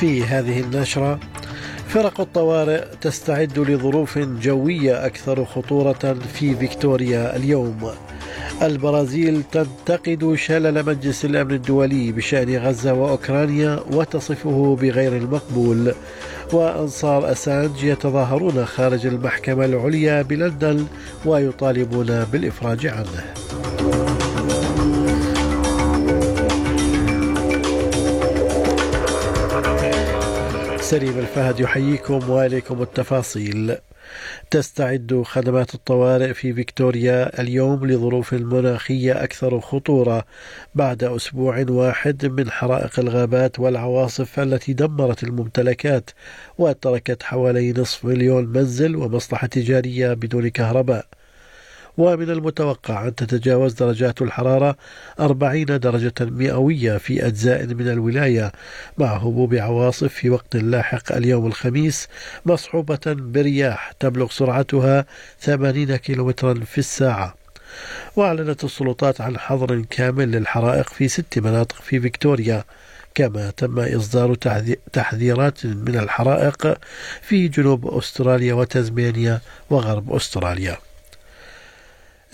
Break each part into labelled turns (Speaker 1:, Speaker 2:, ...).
Speaker 1: في هذه النشرة. فرق الطوارئ تستعد لظروف جوية أكثر خطورة في فيكتوريا اليوم. البرازيل تنتقد شلل مجلس الأمن الدولي بشأن غزة وأوكرانيا وتصفه بغير المقبول. وأنصار أسانج يتظاهرون خارج المحكمة العليا بلندن ويطالبون بالإفراج عنه. سليم الفهد يحييكم واليكم التفاصيل. تستعد خدمات الطوارئ في فيكتوريا اليوم لظروف مناخية أكثر خطورة بعد أسبوع واحد من حرائق الغابات والعواصف التي دمرت الممتلكات وتركت حوالي نصف مليون منزل ومصلحة تجارية بدون كهرباء. ومن المتوقع أن تتجاوز درجات الحرارة 40 درجة مئوية في أجزاء من الولاية مع هبوب عواصف في وقت لاحق اليوم الخميس مصحوبة برياح تبلغ سرعتها 80 كيلومترا في الساعة. وأعلنت السلطات عن حظر كامل للحرائق في ست مناطق في فيكتوريا كما تم إصدار تحذيرات من الحرائق في جنوب أستراليا وتزمينيا وغرب أستراليا.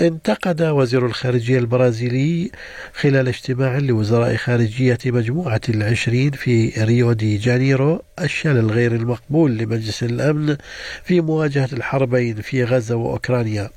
Speaker 1: انتقد وزير الخارجية البرازيلي خلال اجتماع لوزراء خارجية مجموعة العشرين في ريو دي جانيرو الشلل غير المقبول لمجلس الأمن في مواجهة الحربين في غزة وأوكرانيا.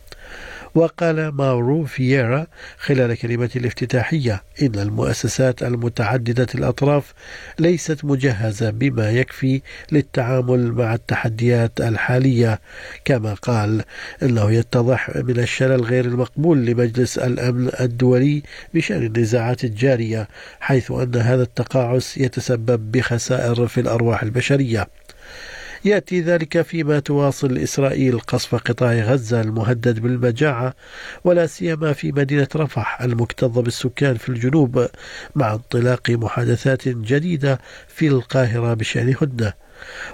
Speaker 1: وقال ماورو فييرا خلال كلمته الافتتاحية إن المؤسسات المتعددة الأطراف ليست مجهزة بما يكفي للتعامل مع التحديات الحالية. كما قال إنه يتضح من الشلل غير المقبول لمجلس الأمن الدولي بشأن النزاعات الجارية حيث أن هذا التقاعس يتسبب بخسائر في الأرواح البشرية. يأتي ذلك فيما تواصل إسرائيل قصف قطاع غزة المهدد بالمجاعة ولا سيما في مدينة رفح المكتظة بالسكان في الجنوب مع انطلاق محادثات جديدة في القاهرة بشأن هدنة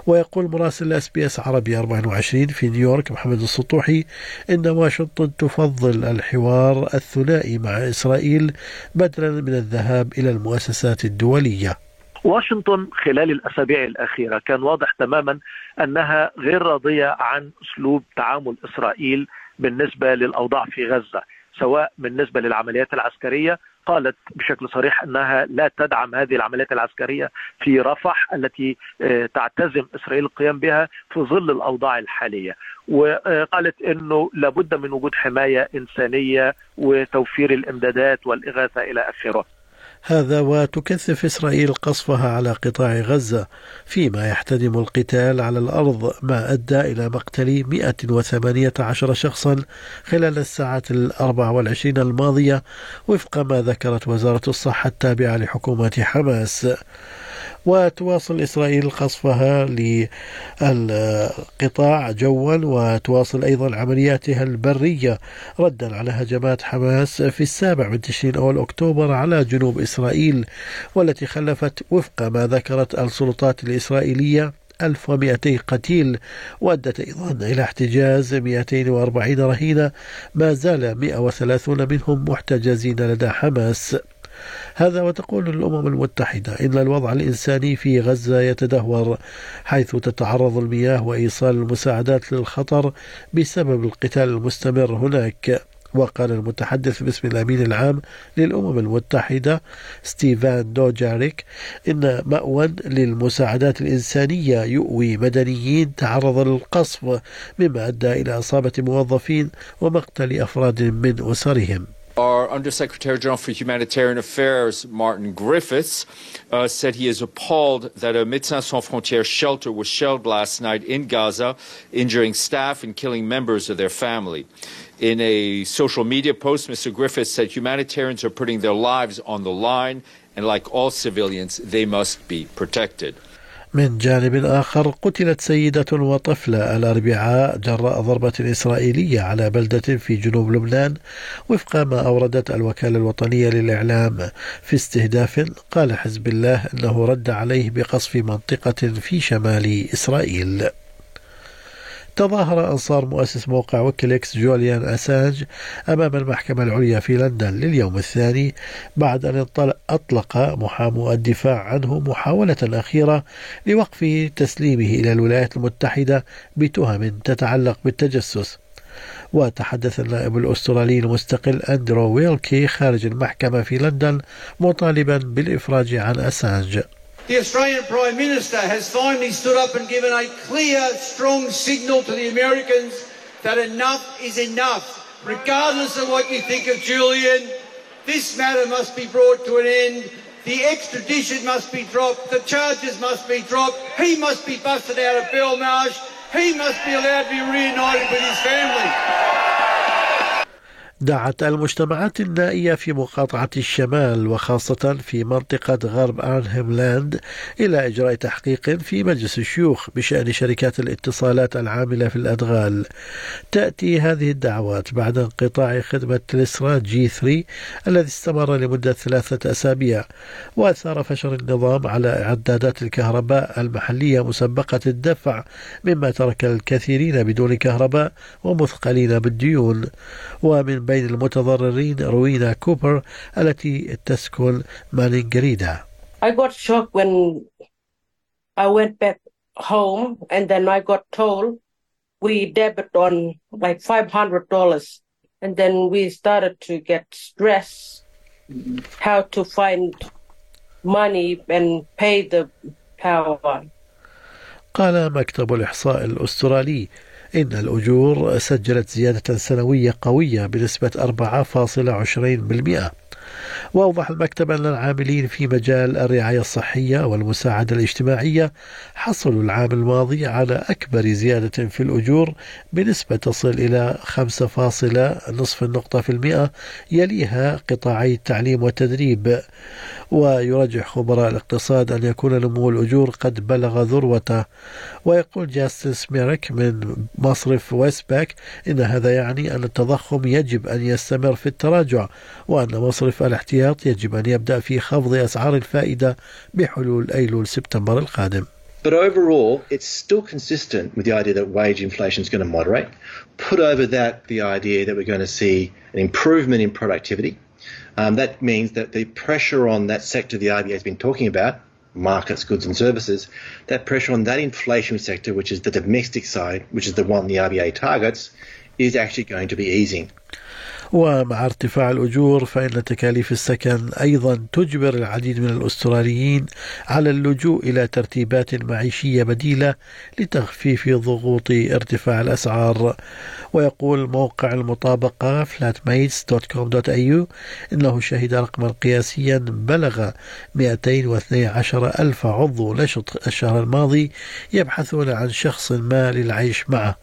Speaker 1: ويقول مراسل ال SBS عربي 24 في نيويورك محمد السطوحي إن واشنطن تفضل الحوار الثنائي مع إسرائيل بدلا من الذهاب إلى المؤسسات الدولية.
Speaker 2: واشنطن خلال الأسابيع الأخيرة كان واضح تماما أنها غير راضية عن أسلوب تعامل إسرائيل بالنسبة للأوضاع في غزة سواء بالنسبة للعمليات العسكرية. قالت بشكل صريح أنها لا تدعم هذه العمليات العسكرية في رفح التي تعتزم إسرائيل القيام بها في ظل الأوضاع الحالية. وقالت إنه لابد من وجود حماية إنسانية وتوفير الإمدادات والإغاثة إلى آخره.
Speaker 1: هذا وتكثف إسرائيل قصفها على قطاع غزة فيما يحتدم القتال على الأرض ما أدى إلى مقتل 118 شخصا خلال الساعات الأربع والعشرين الماضية وفق ما ذكرت وزارة الصحة التابعة لحكومة حماس. وتواصل إسرائيل قصفها للقطاع جوا وتواصل أيضا عملياتها البرية. ردا على هجمات حماس في السابع من تشرين أول أكتوبر على جنوب إسرائيل والتي خلفت وفق ما ذكرت السلطات الإسرائيلية 1200 قتيل وأدت أيضا إلى احتجاز 240 رهينة. ما زال 130 منهم محتجزين لدى حماس. هذا وتقول الأمم المتحدة. إن الوضع الإنساني في غزة يتدهور حيث تتعرض المياه وإيصال المساعدات للخطر بسبب القتال المستمر هناك. وقال المتحدث باسم الأمين العام للأمم المتحدة ستيفان دوجاريك إن مأوى للمساعدات الإنسانية يؤوي مدنيين تعرضوا للقصف مما أدى إلى إصابة موظفين ومقتل أفراد من أسرهم.
Speaker 3: Our Undersecretary General for Humanitarian Affairs, Martin Griffiths, uh, said he is appalled that a Médecins Sans Frontières shelter was shelled last night in Gaza, injuring staff and killing members of their family. In a social media post, Mr. Griffiths said humanitarians are putting their lives on the line, and like all civilians, they must be protected.
Speaker 1: من جانب آخر قتلت سيدة وطفلة الأربعاء جراء ضربة إسرائيلية على بلدة في جنوب لبنان وفق ما أوردت الوكالة الوطنية للإعلام. في استهداف قال حزب الله أنه رد عليه بقصف منطقة في شمال إسرائيل. تظاهر أنصار مؤسس موقع ويكيليكس جوليان أسانج أمام المحكمة العليا في لندن لليوم الثاني بعد أن أطلق محامو الدفاع عنه محاولة أخيرة لوقف تسليمه إلى الولايات المتحدة بتهم تتعلق بالتجسس. وتحدث النائب الأسترالي المستقل أندرو ويلكي خارج المحكمة في لندن مطالبا بالإفراج عن أسانج
Speaker 4: The Australian Prime Minister has finally stood up and given a clear, strong signal to the Americans that enough is enough. Regardless of what you think of Julian, this matter must be brought to an end. The extradition must be dropped. The charges must be dropped. He must be busted out of Belmarsh. He must be allowed to be reunited with his family.
Speaker 1: دعت المجتمعات النائية في مقاطعة الشمال وخاصة في منطقة غرب آرنهام لاند إلى إجراء تحقيق في مجلس الشيوخ بشأن شركات الاتصالات العاملة في الأدغال. تأتي هذه الدعوات بعد انقطاع خدمة Telstra 3G الذي استمر لمدة ثلاثة أسابيع وأثار فشل النظام على عدادات الكهرباء المحلية مسبقة الدفع مما ترك الكثيرين بدون كهرباء ومثقلين بالديون. ومن بين المتضررين روينا كوبر التي تسكن مانينغريدا.
Speaker 5: I got shocked when I went back home and then I got told we debit on like $500 and then we started to get stress how to find money and pay the power.
Speaker 1: قال مكتب الإحصاء الأسترالي إن الأجور سجلت زيادة سنوية قوية بنسبة 4.20% وأوضح المكتب أن العاملين في مجال الرعاية الصحية والمساعدة الاجتماعية حصلوا العام الماضي على أكبر زيادة في الأجور بنسبة تصل إلى 5.5 النقطة في المئة يليها قطاعي التعليم والتدريب. ويرجح خبراء الاقتصاد أن يكون نمو الأجور قد بلغ ذروته ويقول جاستس ميريك من مصرف ويستباك إن هذا يعني أن التضخم يجب أن يستمر في التراجع وأن مصرف الاحتياط يجب أن يبدأ في خفض أسعار الفائدة بحلول أيلول سبتمبر القادم
Speaker 6: But overall, it's still consistent with the idea that wage inflation is going to moderate. Put over that the idea that we're going to see an improvement in productivity. Um, that means that the pressure on that sector the RBA has been talking about, markets, goods and services, that pressure on that inflationary sector, which is the domestic side, which is the one the RBA targets, is actually going to be easing.
Speaker 1: ومع ارتفاع الأجور فإن تكاليف السكن أيضا تجبر العديد من الأستراليين على اللجوء إلى ترتيبات معيشية بديلة لتخفيف ضغوط ارتفاع الأسعار. ويقول موقع المطابقة flatmates.com.au إنه شهد رقما قياسيا بلغ 212 ألف عضو نشط الشهر الماضي يبحثون عن شخص ما للعيش معه.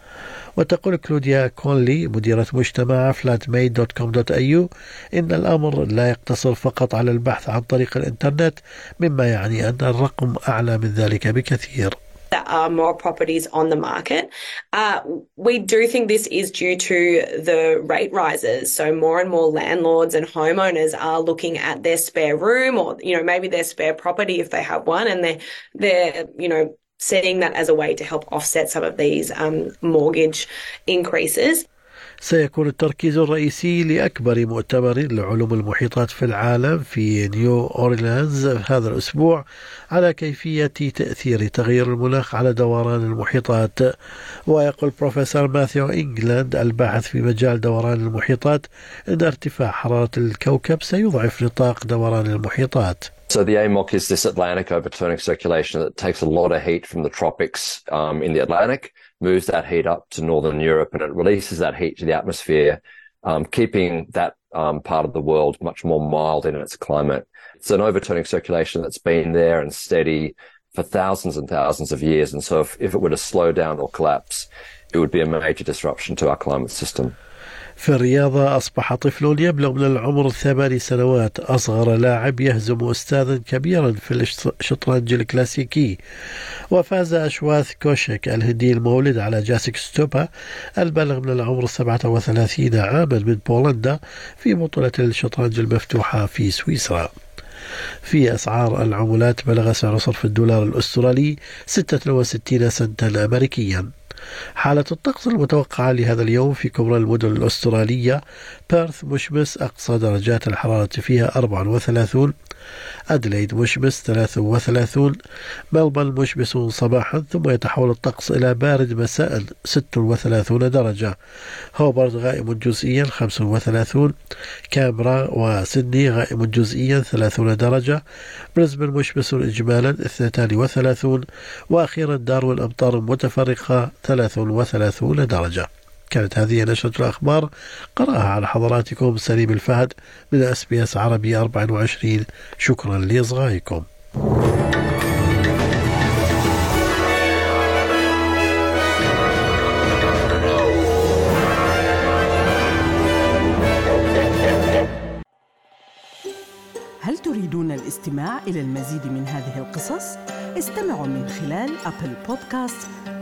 Speaker 1: وتقول كلوديا كونلي مديرة مجتمع flatmate.com.au إن الأمر لا يقتصر فقط على البحث عن طريق الإنترنت مما يعني أن الرقم أعلى من ذلك بكثير
Speaker 7: There are more properties on the market. Uh, we do think this is due to the rate rises. So more and more landlords and homeowners are looking at their spare room or, you know, maybe their spare property if they have one and they're, they're, you know, seeing that as a way to help offset some of these um, mortgage increases.
Speaker 1: سيكون التركيز الرئيسي لأكبر مؤتمر لعلوم المحيطات في العالم في نيو أورلينز هذا الأسبوع على كيفية تأثير تغيير المناخ على دوران المحيطات ويقول بروفيسور ماثيو إنجلاند الباحث في مجال دوران المحيطات أن ارتفاع حرارة الكوكب سيضعف نطاق دوران المحيطات
Speaker 8: So the AMOC is this Atlantic overturning circulation that takes a lot of heat from the tropics um, in the Atlantic, moves that heat up to northern Europe, and it releases that heat to the atmosphere, um, keeping that um, part of the world much more mild in its climate. It's an overturning circulation that's been there and steady for thousands and thousands of years. And so if, if it were to slow down or collapse, it would be a major disruption to our climate system.
Speaker 1: في الرياضة أصبح طفل يبلغ من العمر ثماني سنوات. أصغر لاعب يهزم أستاذا كبيرا في الشطرنج الكلاسيكي. وفاز أشواث كوشك الهندي المولد على جاسك ستوبا البالغ من العمر 37 عاما من بولندا في بطولة الشطرنج المفتوحة في سويسرا. في أسعار العملات بلغ سعر صرف الدولار الأسترالي 66 سنتا أمريكيا. حالة الطقس المتوقعة لهذا اليوم في كبرى المدن الأسترالية بيرث مشمس أقصى درجات الحرارة فيها 34 أدليد مشمس 33 ملبن مشمس صباحا ثم يتحول الطقس إلى بارد مساء 36 درجة هوبرت غائم جزئيا 35 كامبرا وسيدني غائم جزئيا 30 درجة بريسبن مشمس إجمالا 32 وأخيرا داروين أمطار متفرقة 33 درجة. كانت هذه نشرة الأخبار قرأها على حضراتكم سليم الفهد من SBS عربي 24 شكرا لإصغائكم.
Speaker 9: هل تريدون الاستماع إلى المزيد من هذه القصص؟ استمعوا من خلال Apple Podcasts،